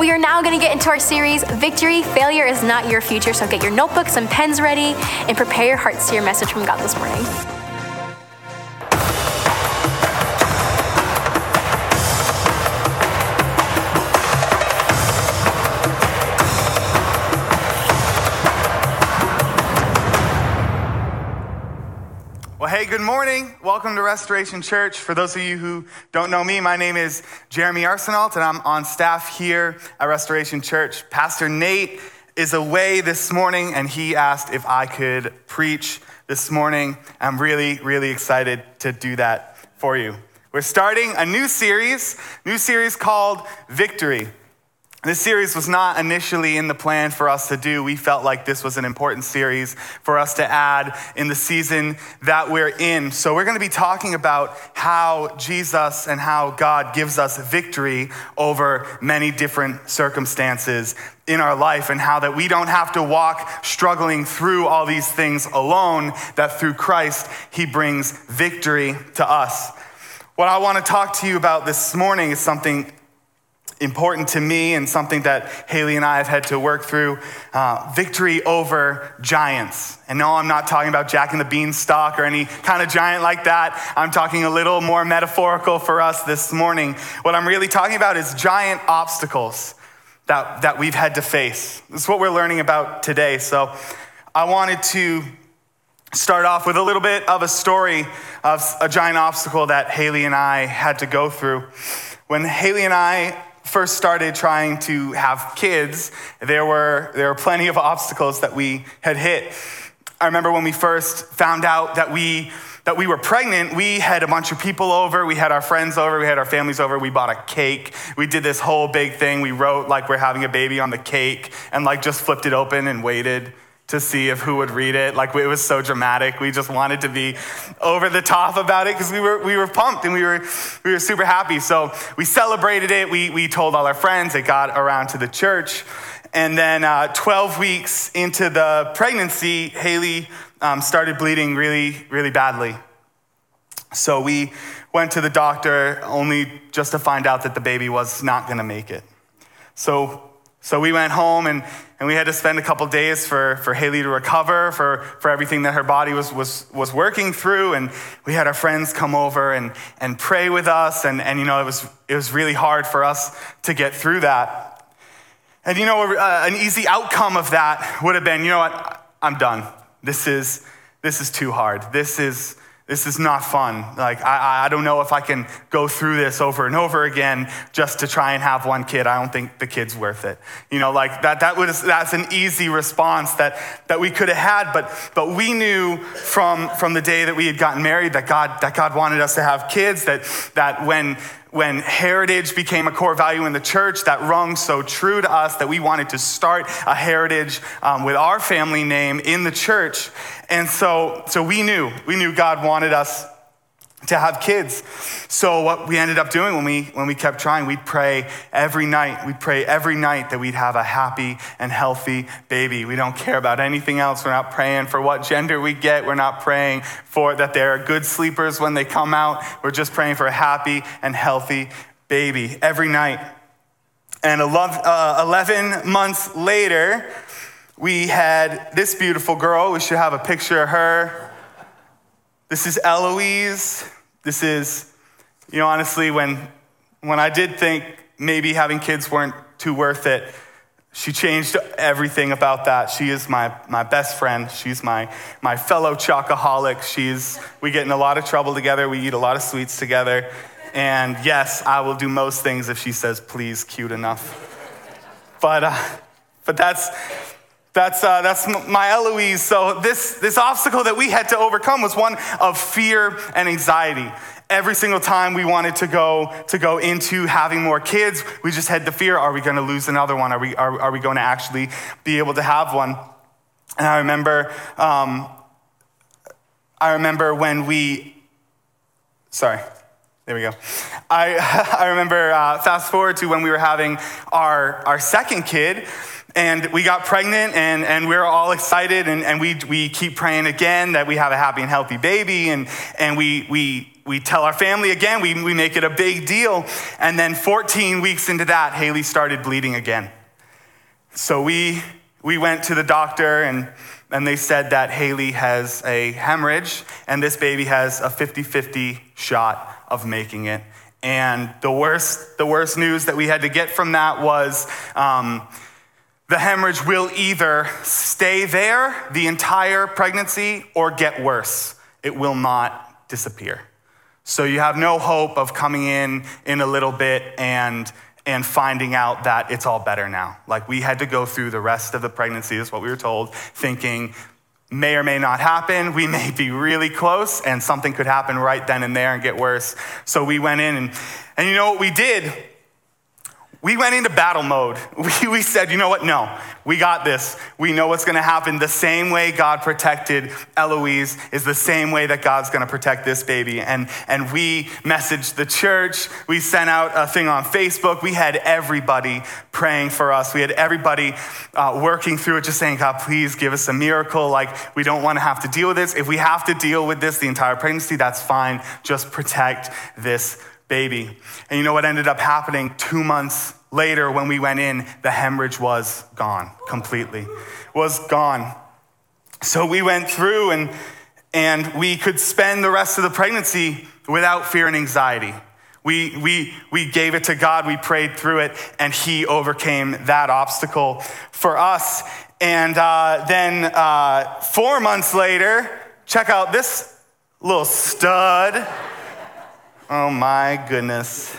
We are now going to get into our series, Victory Failure is Not Your Future. So get your notebooks and pens ready and prepare your hearts to your message from God this morning. Hey, good morning. Welcome to Restoration Church. For those of you who don't know me, my name is Jeremy Arsenault, and I'm on staff here at Restoration Church. Pastor Nate is away this morning, and he asked if I could preach this morning. I'm really, really excited to do that for you. We're starting a new series, new series called Victory. This series was not initially in the plan for us to do. We felt like this was an important series for us to add in the season that we're in. So, we're going to be talking about how Jesus and how God gives us victory over many different circumstances in our life, and how that we don't have to walk struggling through all these things alone, that through Christ, He brings victory to us. What I want to talk to you about this morning is something important to me and something that Haley and I have had to work through uh, victory over giants. And no, I'm not talking about Jack and the Beanstalk or any kind of giant like that. I'm talking a little more metaphorical for us this morning. What I'm really talking about is giant obstacles that, that we've had to face. This is what we're learning about today. So I wanted to start off with a little bit of a story of a giant obstacle that Haley and I had to go through. When Haley and I first started trying to have kids, there were, there were plenty of obstacles that we had hit. I remember when we first found out that we, that we were pregnant, we had a bunch of people over, we had our friends over, we had our families over, we bought a cake. We did this whole big thing. We wrote like we're having a baby on the cake and like just flipped it open and waited to see if who would read it. Like it was so dramatic. We just wanted to be over the top about it because we were, we were pumped and we were, we were super happy. So we celebrated it. We, we told all our friends. It got around to the church. And then uh, 12 weeks into the pregnancy, Haley um, started bleeding really, really badly. So we went to the doctor only just to find out that the baby was not going to make it. So so we went home and, and we had to spend a couple days for, for Haley to recover, for, for everything that her body was, was, was working through. And we had our friends come over and, and pray with us. And, and, you know, it was, it was really hard for us to get through that. And, you know, uh, an easy outcome of that would have been, you know what, I'm done. This is, this is too hard. This is, this is not fun. Like, I, I don't know if I can go through this over and over again just to try and have one kid. I don't think the kid's worth it. You know, like that, that was, that's an easy response that, that we could have had, but, but we knew from, from the day that we had gotten married that God, that God wanted us to have kids, that, that when, when heritage became a core value in the church, that rung so true to us that we wanted to start a heritage um, with our family name in the church. And so, so we knew, we knew God wanted us to have kids. So what we ended up doing when we when we kept trying, we'd pray every night. We'd pray every night that we'd have a happy and healthy baby. We don't care about anything else. We're not praying for what gender we get. We're not praying for that they're good sleepers when they come out. We're just praying for a happy and healthy baby every night. And 11 uh, months later, we had this beautiful girl. We should have a picture of her. This is Eloise. This is, you know, honestly, when, when I did think maybe having kids weren't too worth it, she changed everything about that. She is my, my best friend. She's my, my fellow chocoholic. She's, we get in a lot of trouble together. We eat a lot of sweets together. And yes, I will do most things if she says, please, cute enough. But, uh, but that's, that's, uh, that's my Eloise. So, this, this obstacle that we had to overcome was one of fear and anxiety. Every single time we wanted to go, to go into having more kids, we just had the fear are we going to lose another one? Are we, are, are we going to actually be able to have one? And I remember, um, I remember when we, sorry, there we go. I, I remember uh, fast forward to when we were having our, our second kid. And we got pregnant and, and we are all excited and, and we, we keep praying again that we have a happy and healthy baby. And, and we, we, we tell our family again, we, we make it a big deal. And then 14 weeks into that, Haley started bleeding again. So we, we went to the doctor and, and they said that Haley has a hemorrhage and this baby has a 50 50 shot of making it. And the worst, the worst news that we had to get from that was um, the hemorrhage will either stay there the entire pregnancy or get worse. It will not disappear. So you have no hope of coming in in a little bit and and finding out that it's all better now. Like we had to go through the rest of the pregnancy, is what we were told, thinking may or may not happen. We may be really close and something could happen right then and there and get worse. So we went in and, and you know what we did? We went into battle mode. We, we said, you know what? No, we got this. We know what's going to happen. The same way God protected Eloise is the same way that God's going to protect this baby. And, and we messaged the church. We sent out a thing on Facebook. We had everybody praying for us. We had everybody uh, working through it, just saying, God, please give us a miracle. Like, we don't want to have to deal with this. If we have to deal with this the entire pregnancy, that's fine. Just protect this baby. And you know what ended up happening two months later when we went in? The hemorrhage was gone completely, was gone. So we went through and, and we could spend the rest of the pregnancy without fear and anxiety. We, we, we gave it to God, we prayed through it, and He overcame that obstacle for us. And uh, then uh, four months later, check out this little stud. Oh my goodness.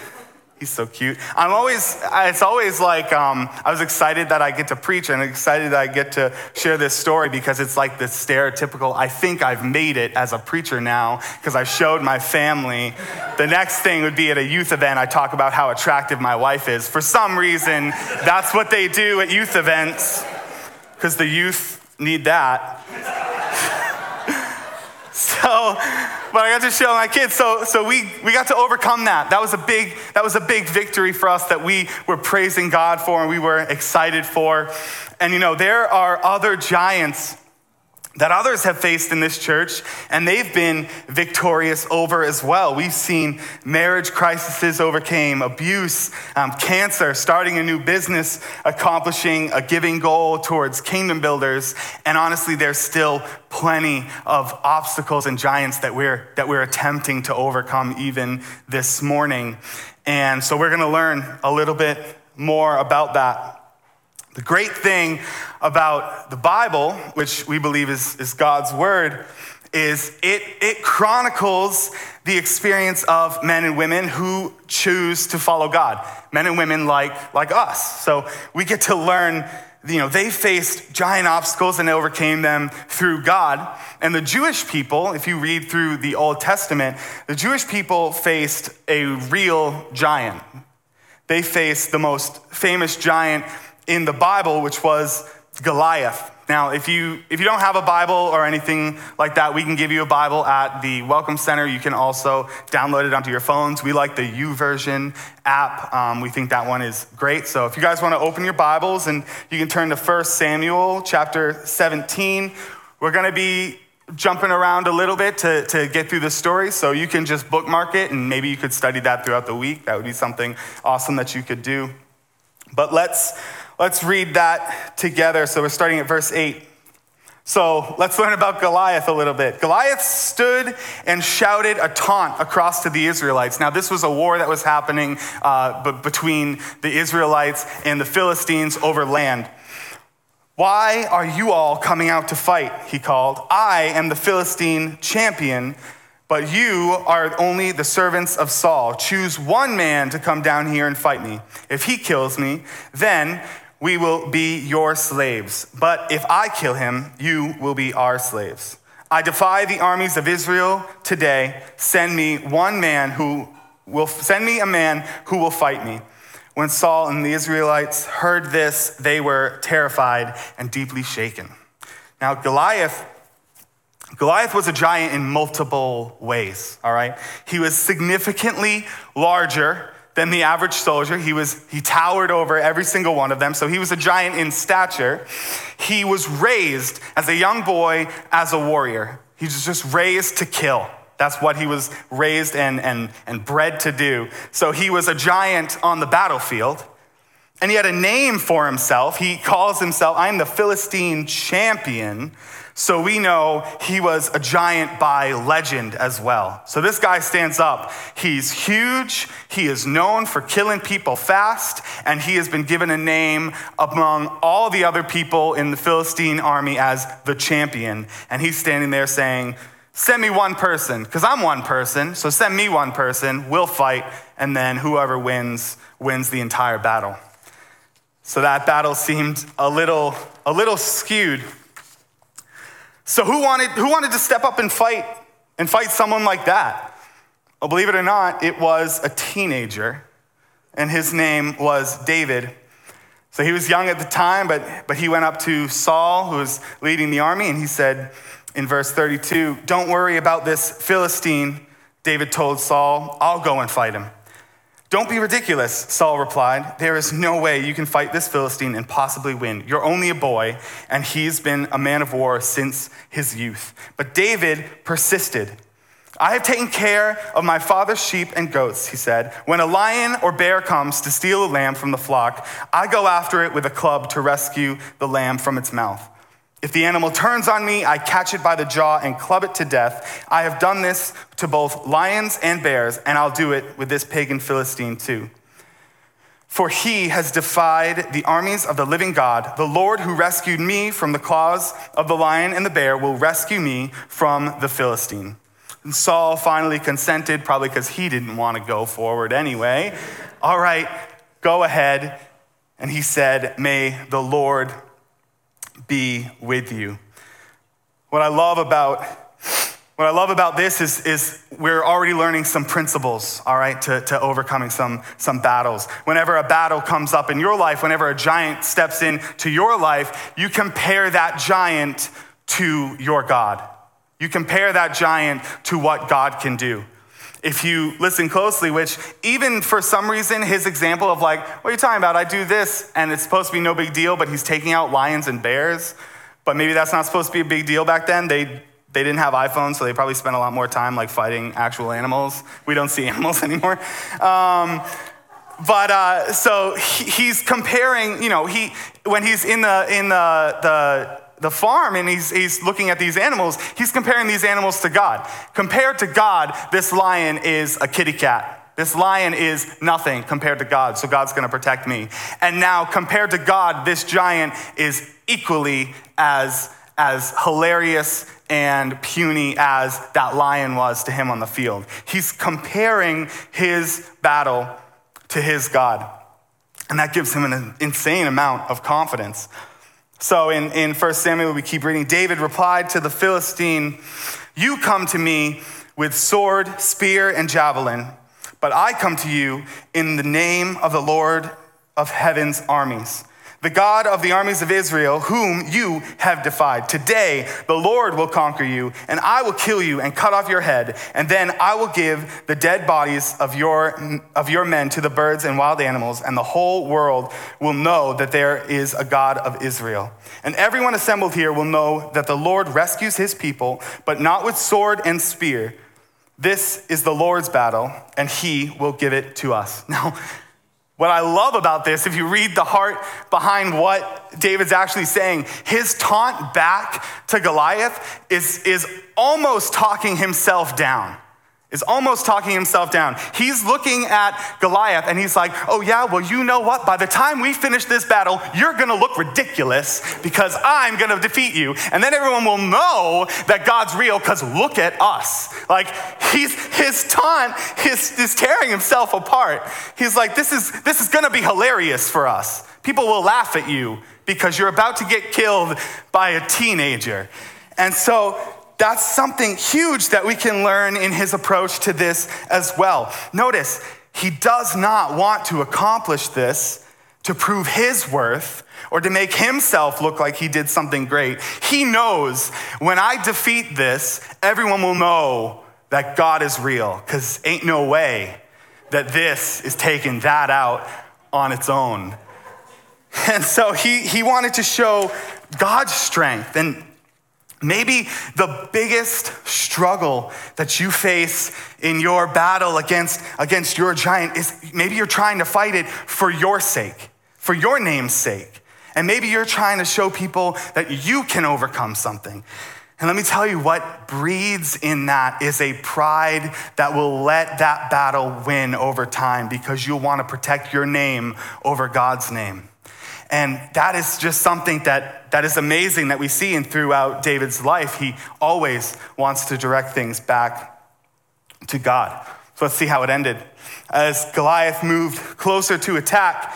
He's so cute. I'm always, it's always like, um, I was excited that I get to preach and excited that I get to share this story because it's like the stereotypical, I think I've made it as a preacher now because I showed my family. The next thing would be at a youth event, I talk about how attractive my wife is. For some reason, that's what they do at youth events because the youth need that. so, but I got to show my kids. So, so we, we got to overcome that. That was a big, that was a big victory for us that we were praising God for and we were excited for. And you know, there are other giants that others have faced in this church, and they've been victorious over as well. We've seen marriage crises overcame, abuse, um, cancer, starting a new business, accomplishing a giving goal towards kingdom builders, and honestly, there's still plenty of obstacles and giants that we're that we're attempting to overcome even this morning. And so we're going to learn a little bit more about that. The great thing about the Bible, which we believe is, is God's word, is it, it chronicles the experience of men and women who choose to follow God, men and women like, like us. So we get to learn, you know, they faced giant obstacles and overcame them through God. And the Jewish people, if you read through the Old Testament, the Jewish people faced a real giant. They faced the most famous giant in the Bible, which was Goliath. Now, if you, if you don't have a Bible or anything like that, we can give you a Bible at the Welcome Center. You can also download it onto your phones. We like the YouVersion app. Um, we think that one is great. So if you guys want to open your Bibles and you can turn to 1 Samuel chapter 17, we're going to be jumping around a little bit to, to get through the story. So you can just bookmark it and maybe you could study that throughout the week. That would be something awesome that you could do. But let's Let's read that together. So we're starting at verse 8. So let's learn about Goliath a little bit. Goliath stood and shouted a taunt across to the Israelites. Now, this was a war that was happening uh, between the Israelites and the Philistines over land. Why are you all coming out to fight? He called. I am the Philistine champion, but you are only the servants of Saul. Choose one man to come down here and fight me. If he kills me, then we will be your slaves. But if I kill him, you will be our slaves. I defy the armies of Israel today. Send me one man who will send me a man who will fight me. When Saul and the Israelites heard this, they were terrified and deeply shaken. Now, Goliath Goliath was a giant in multiple ways, all right? He was significantly larger than the average soldier. He, was, he towered over every single one of them, so he was a giant in stature. He was raised as a young boy as a warrior. He was just raised to kill. That's what he was raised and, and, and bred to do. So he was a giant on the battlefield. And he had a name for himself. He calls himself, I'm the Philistine champion. So we know he was a giant by legend as well. So this guy stands up. He's huge. He is known for killing people fast. And he has been given a name among all the other people in the Philistine army as the champion. And he's standing there saying, Send me one person, because I'm one person. So send me one person. We'll fight. And then whoever wins, wins the entire battle. So that battle seemed a little, a little skewed. So who wanted, who wanted to step up and fight and fight someone like that? Well, believe it or not, it was a teenager, and his name was David. So he was young at the time, but, but he went up to Saul, who was leading the army, and he said in verse 32, Don't worry about this Philistine, David told Saul, I'll go and fight him. Don't be ridiculous, Saul replied. There is no way you can fight this Philistine and possibly win. You're only a boy, and he's been a man of war since his youth. But David persisted. I have taken care of my father's sheep and goats, he said. When a lion or bear comes to steal a lamb from the flock, I go after it with a club to rescue the lamb from its mouth. If the animal turns on me, I catch it by the jaw and club it to death. I have done this to both lions and bears, and I'll do it with this pagan Philistine too. For he has defied the armies of the living God. The Lord who rescued me from the claws of the lion and the bear will rescue me from the Philistine. And Saul finally consented, probably because he didn't want to go forward anyway. All right, go ahead. And he said, May the Lord be with you. What I love about what I love about this is, is we're already learning some principles, all right, to, to overcoming some, some battles. Whenever a battle comes up in your life, whenever a giant steps into your life, you compare that giant to your God. You compare that giant to what God can do. If you listen closely, which even for some reason, his example of like, what are you talking about? I do this, and it's supposed to be no big deal, but he's taking out lions and bears. But maybe that's not supposed to be a big deal back then. They, they didn't have iPhones, so they probably spent a lot more time like fighting actual animals. We don't see animals anymore. Um, but uh, so he, he's comparing, you know, he when he's in the in the the the farm and he's, he's looking at these animals, he's comparing these animals to God. Compared to God, this lion is a kitty cat. This lion is nothing compared to God, so God's gonna protect me. And now, compared to God, this giant is equally as, as hilarious and puny as that lion was to him on the field. He's comparing his battle to his God. And that gives him an insane amount of confidence. So in, in 1 Samuel, we keep reading David replied to the Philistine, You come to me with sword, spear, and javelin, but I come to you in the name of the Lord of heaven's armies the God of the armies of Israel, whom you have defied. Today, the Lord will conquer you, and I will kill you and cut off your head, and then I will give the dead bodies of your, of your men to the birds and wild animals, and the whole world will know that there is a God of Israel. And everyone assembled here will know that the Lord rescues his people, but not with sword and spear. This is the Lord's battle, and he will give it to us. Now, what I love about this, if you read the heart behind what David's actually saying, his taunt back to Goliath is, is almost talking himself down is almost talking himself down. He's looking at Goliath and he's like, oh, yeah, well, you know what? By the time we finish this battle, you're gonna look ridiculous because I'm gonna defeat you. And then everyone will know that God's real because look at us. Like, he's, his taunt is, is tearing himself apart. He's like, this is, this is gonna be hilarious for us. People will laugh at you because you're about to get killed by a teenager. And so that's something huge that we can learn in his approach to this as well. Notice, he does not want to accomplish this to prove his worth or to make himself look like he did something great. He knows when I defeat this, everyone will know that God is real, because ain't no way that this is taking that out on its own. And so he, he wanted to show God's strength. And Maybe the biggest struggle that you face in your battle against, against your giant is maybe you're trying to fight it for your sake, for your name's sake. And maybe you're trying to show people that you can overcome something. And let me tell you what breeds in that is a pride that will let that battle win over time because you'll want to protect your name over God's name. And that is just something that, that is amazing that we see in throughout David's life. He always wants to direct things back to God. So let's see how it ended. As Goliath moved closer to attack,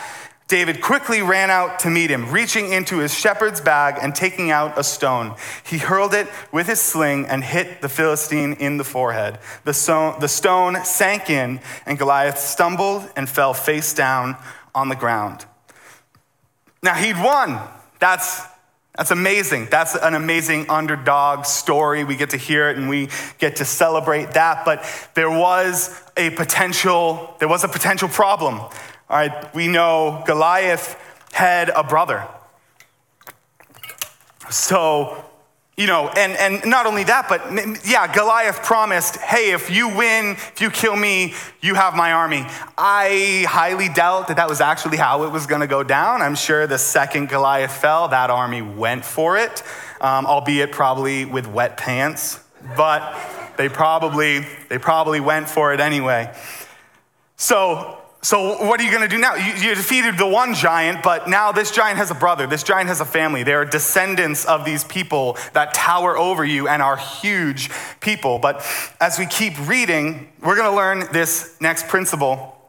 David quickly ran out to meet him, reaching into his shepherd's bag and taking out a stone. He hurled it with his sling and hit the Philistine in the forehead. The, so- the stone sank in, and Goliath stumbled and fell face down on the ground. Now, he'd won. That's, that's amazing. That's an amazing underdog story. We get to hear it and we get to celebrate that. But there was a potential, there was a potential problem. All right, we know Goliath had a brother. So you know, and, and not only that, but yeah, Goliath promised, hey, if you win, if you kill me, you have my army. I highly doubt that that was actually how it was going to go down. I'm sure the second Goliath fell, that army went for it, um, albeit probably with wet pants, but they probably, they probably went for it anyway. So so, what are you going to do now? You, you, defeated the one giant, but now this giant has a brother. This giant has a family. They are descendants of these people that tower over you and are huge people. But as we keep reading, we're going to learn this next principle.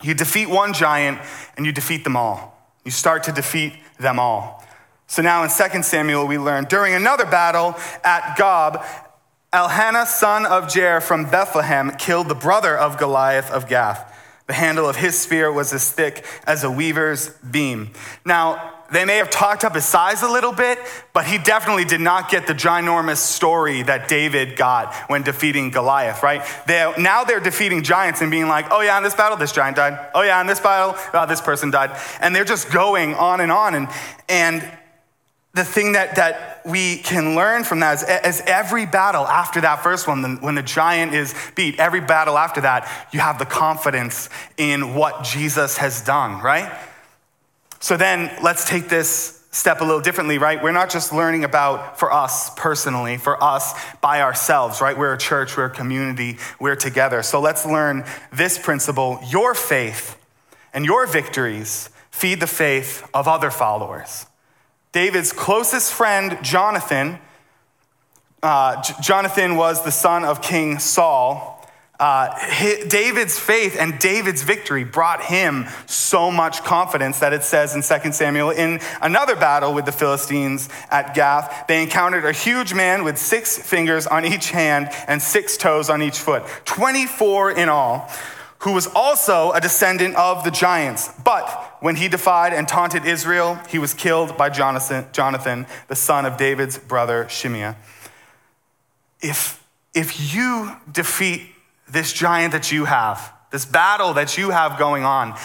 You defeat one giant and you defeat them all. You start to defeat them all. So now in 2 Samuel, we learn during another battle at Gob, Elhanan, son of Jair from Bethlehem, killed the brother of Goliath of Gath. The handle of his spear was as thick as a weaver's beam. Now, they may have talked up his size a little bit, but he definitely did not get the ginormous story that David got when defeating Goliath, right? They, now they're defeating giants and being like, oh yeah, in this battle, this giant died. Oh yeah, in this battle, oh, this person died. And they're just going on and on. And, and the thing that, that we can learn from that is, is every battle after that first one, when the giant is beat, every battle after that, you have the confidence in what Jesus has done, right? So then let's take this step a little differently, right? We're not just learning about for us personally, for us by ourselves, right? We're a church, we're a community, we're together. So let's learn this principle your faith and your victories feed the faith of other followers. David's closest friend, Jonathan, uh, J- Jonathan was the son of King Saul. Uh, David's faith and David's victory brought him so much confidence that it says in 2 Samuel, in another battle with the Philistines at Gath, they encountered a huge man with six fingers on each hand and six toes on each foot, 24 in all who was also a descendant of the giants. But when he defied and taunted Israel, he was killed by Jonathan, the son of David's brother Shimeah. If, if you defeat this giant that you have, this battle that you have going on,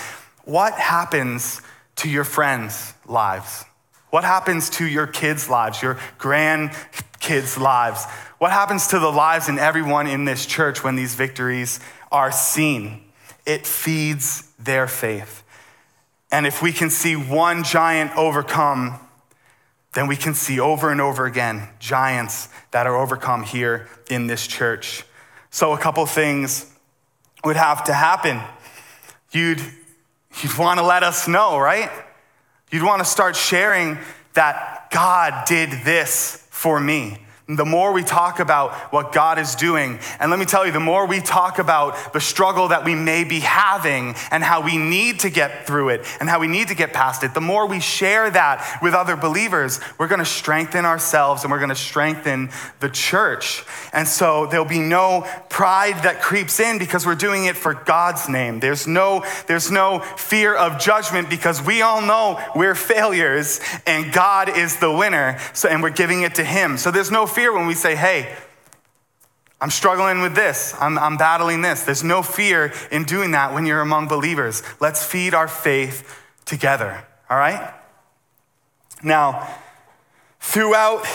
what happens to your friends' lives? What happens to your kids' lives, your grandkids' lives? What happens to the lives in everyone in this church when these victories are seen? It feeds their faith. And if we can see one giant overcome, then we can see over and over again giants that are overcome here in this church. So, a couple things would have to happen. You'd, you'd want to let us know, right? You'd want to start sharing that God did this for me. The more we talk about what God is doing, and let me tell you, the more we talk about the struggle that we may be having and how we need to get through it and how we need to get past it, the more we share that with other believers, we're going to strengthen ourselves and we're going to strengthen the church. And so there'll be no pride that creeps in because we're doing it for God's name. There's no, there's no fear of judgment because we all know we're failures and God is the winner. So, and we're giving it to Him. So there's no fear when we say, hey, I'm struggling with this. I'm, I'm, battling this. There's no fear in doing that when you're among believers. Let's feed our faith together, all right? Now, throughout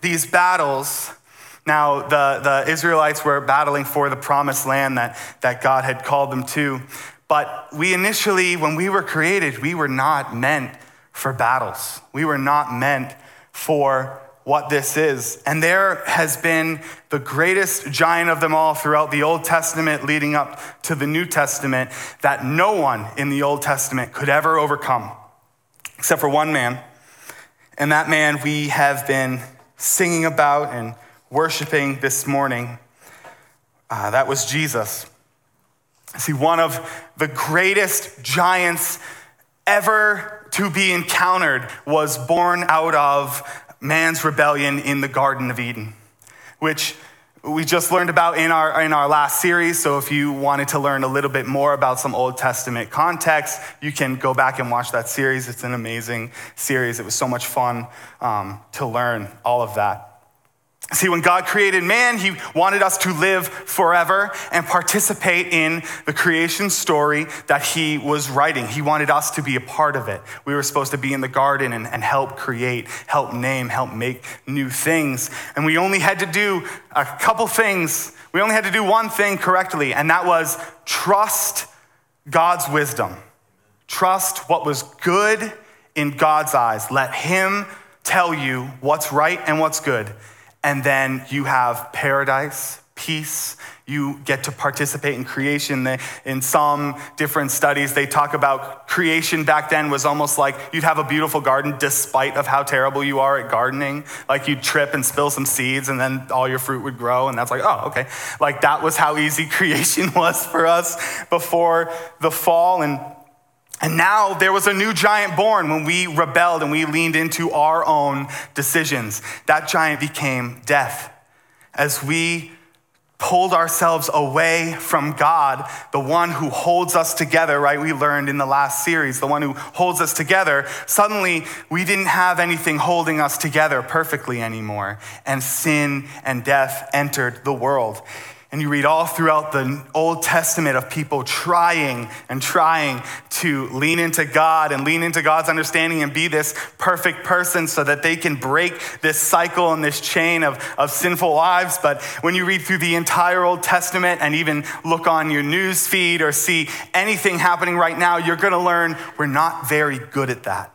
these battles, now the, the Israelites were battling for the promised land that, that God had called them to. But we initially, when we were created, we were not meant for battles. We were not meant for what this is. And there has been the greatest giant of them all throughout the Old Testament leading up to the New Testament that no one in the Old Testament could ever overcome, except for one man. And that man we have been singing about and worshiping this morning. Uh, that was Jesus. See, one of the greatest giants ever to be encountered was born out of man's rebellion in the Garden of Eden, which we just learned about in our, in our last series. So if you wanted to learn a little bit more about some Old Testament context, you can go back and watch that series. It's an amazing series. It was so much fun um, to learn all of that. See, when God created man, he wanted us to live forever and participate in the creation story that he was writing. He wanted us to be a part of it. We were supposed to be in the garden and, and help create, help name, help make new things. And we only had to do a couple things. We only had to do one thing correctly, and that was trust God's wisdom. Trust what was good in God's eyes. Let him tell you what's right and what's good and then you have paradise, peace. You get to participate in creation. In some different studies, they talk about creation back then was almost like you'd have a beautiful garden despite of how terrible you are at gardening. Like you'd trip and spill some seeds and then all your fruit would grow. And that's like, oh, okay. Like that was how easy creation was for us before the fall. And and now there was a new giant born when we rebelled and we leaned into our own decisions. That giant became death. As we pulled ourselves away from God, the one who holds us together, right? We learned in the last series, the one who holds us together, suddenly we didn't have anything holding us together perfectly anymore. And sin and death entered the world. And you read all throughout the Old Testament of people trying and trying to lean into God and lean into God's understanding and be this perfect person so that they can break this cycle and this chain of, of sinful lives. But when you read through the entire Old Testament and even look on your news feed or see anything happening right now, you're going to learn we're not very good at that.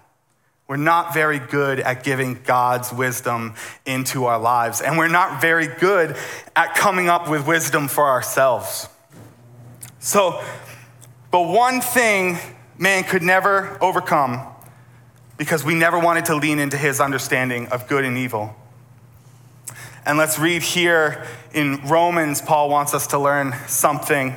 We're not very good at giving God's wisdom into our lives, and we're not very good at coming up with wisdom for ourselves. So, but one thing man could never overcome because we never wanted to lean into his understanding of good and evil. And let's read here in Romans, Paul wants us to learn something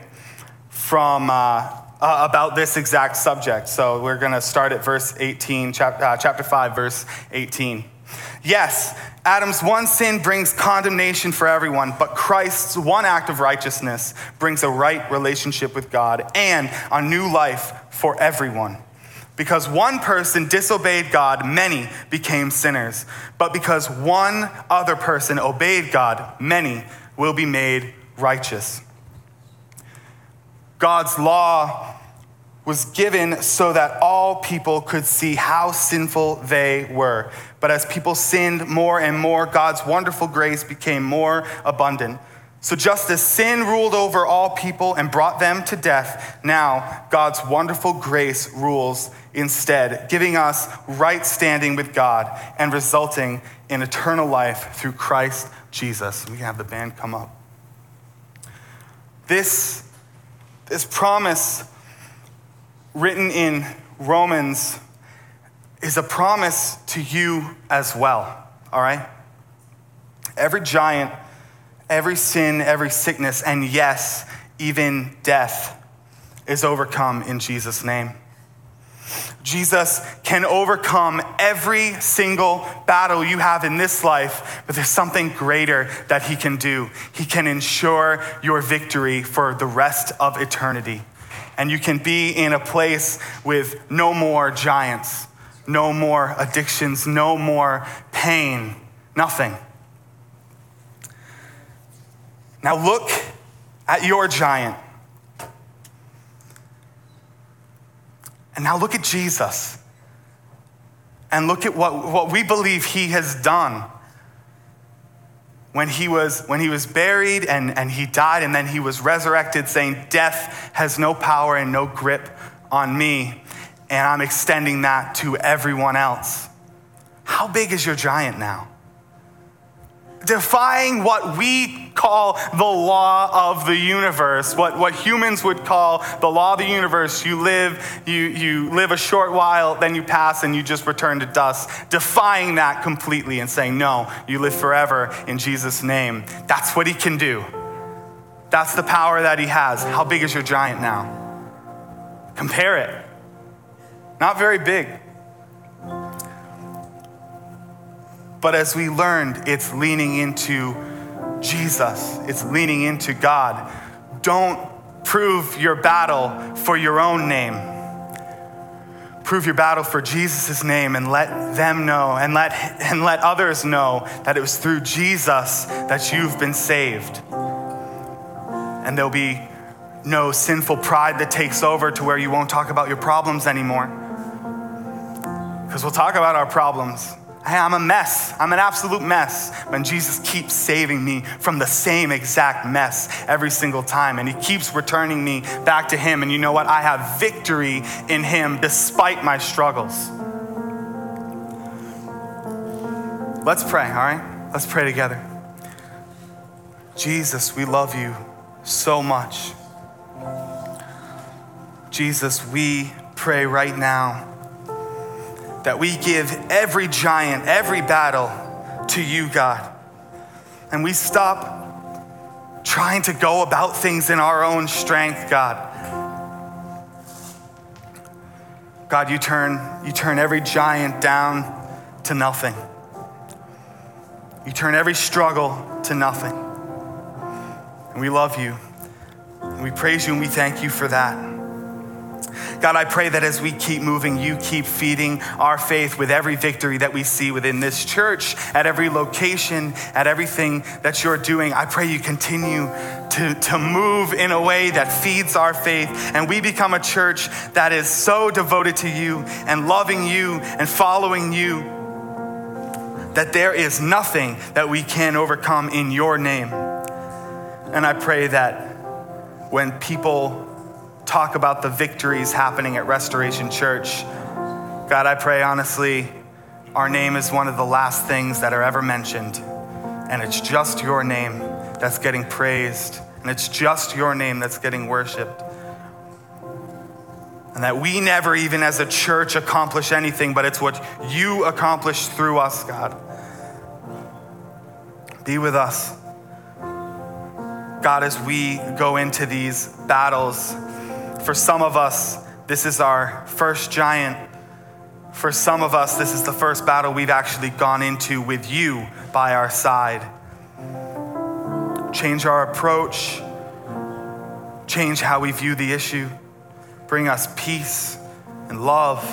from. Uh, uh, about this exact subject. So we're going to start at verse 18, chap- uh, chapter 5, verse 18. Yes, Adam's one sin brings condemnation for everyone, but Christ's one act of righteousness brings a right relationship with God and a new life for everyone. Because one person disobeyed God, many became sinners. But because one other person obeyed God, many will be made righteous. God's law was given so that all people could see how sinful they were. But as people sinned more and more, God's wonderful grace became more abundant. So, just as sin ruled over all people and brought them to death, now God's wonderful grace rules instead, giving us right standing with God and resulting in eternal life through Christ Jesus. We can have the band come up. This this promise written in Romans is a promise to you as well, all right? Every giant, every sin, every sickness, and yes, even death is overcome in Jesus' name. Jesus can overcome every single battle you have in this life, but there's something greater that he can do. He can ensure your victory for the rest of eternity. And you can be in a place with no more giants, no more addictions, no more pain, nothing. Now look at your giant. And now look at Jesus. And look at what, what we believe he has done. when he was, when he was buried and, and he died and then he was resurrected, saying, Death has no power and no grip on me. And I'm extending that to everyone else. How big is your giant now? Defying what we call the law of the universe, what, what humans would call the law of the universe. You live, you, you live a short while, then you pass and you just return to dust. Defying that completely and saying, no, you live forever in Jesus' name. That's what he can do. That's the power that he has. How big is your giant now? Compare it. Not very big. But as we learned, it's leaning into Jesus, it's leaning into God. Don't prove your battle for your own name. Prove your battle for Jesus' name and let them know and let, and let others know that it was through Jesus that you've been saved. And there'll be no sinful pride that takes over to where you won't talk about your problems anymore. Because we'll talk about our problems I'm a mess. I'm an absolute mess. When Jesus keeps saving me from the same exact mess every single time. And he keeps returning me back to him. And you know what? I have victory in him despite my struggles. Let's pray, all right? Let's pray together. Jesus, we love you so much. Jesus, we pray right now that we give every giant, every battle to you, God. And we stop trying to go about things in our own strength, God. God, you turn, you turn every giant down to nothing. You turn every struggle to nothing. And we love you. And we praise you and we thank you for that. God, I pray that as we keep moving, you keep feeding our faith with every victory that we see within this church, at every location, at everything that you're doing. I pray you continue to, to move in a way that feeds our faith, and we become a church that is so devoted to you and loving you and following you that there is nothing that we can overcome in your name. And I pray that when people talk about the victories happening at Restoration Church. God, I pray honestly, our name is one of the last things that are ever mentioned. And it's just your name that's getting praised. And it's just your name that's getting worshiped. And that we never, even as a church, accomplish anything, but it's what you accomplish through us, God. Be with us. God, as we go into these battles, for some of us, this is our first giant. For some of us, this is the first battle we've actually gone into with you by our side. Change our approach, change how we view the issue, bring us peace and love,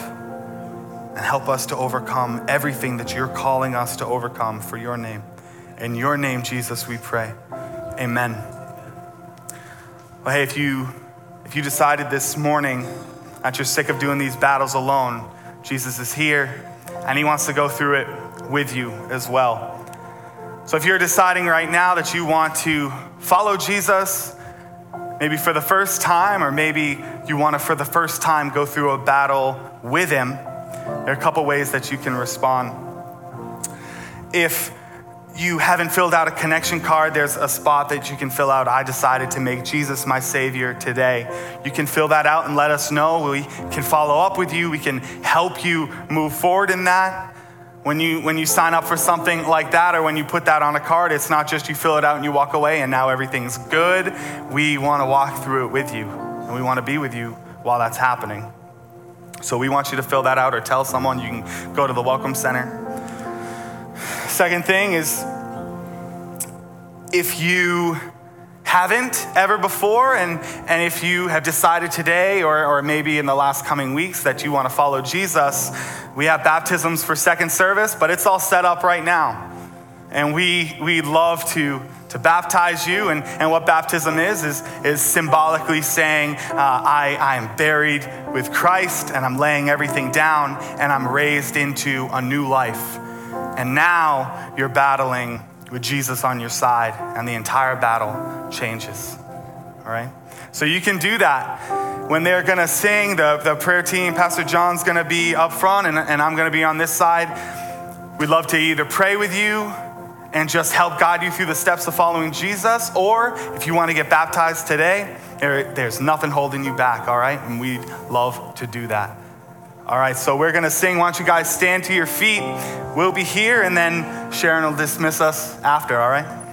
and help us to overcome everything that you're calling us to overcome for your name. In your name, Jesus, we pray. Amen. Well, hey, if you if you decided this morning that you're sick of doing these battles alone, Jesus is here and he wants to go through it with you as well. So if you're deciding right now that you want to follow Jesus, maybe for the first time, or maybe you want to for the first time go through a battle with him, there are a couple ways that you can respond. If you haven't filled out a connection card, there's a spot that you can fill out. I decided to make Jesus my Savior today. You can fill that out and let us know. We can follow up with you. We can help you move forward in that. When you, when you sign up for something like that or when you put that on a card, it's not just you fill it out and you walk away and now everything's good. We want to walk through it with you and we want to be with you while that's happening. So we want you to fill that out or tell someone. You can go to the Welcome Center Second thing is if you haven't ever before, and, and if you have decided today or, or maybe in the last coming weeks that you want to follow Jesus, we have baptisms for second service, but it's all set up right now. And we, we love to, to baptize you. And, and what baptism is, is, is symbolically saying, uh, I, I am buried with Christ and I'm laying everything down and I'm raised into a new life. And now you're battling with Jesus on your side, and the entire battle changes. All right? So you can do that. When they're gonna sing, the, the prayer team, Pastor John's gonna be up front, and, and I'm gonna be on this side. We'd love to either pray with you and just help guide you through the steps of following Jesus, or if you wanna get baptized today, there, there's nothing holding you back, all right? And we'd love to do that. All right, so we're gonna sing. Why don't you guys stand to your feet? We'll be here, and then Sharon will dismiss us after, all right?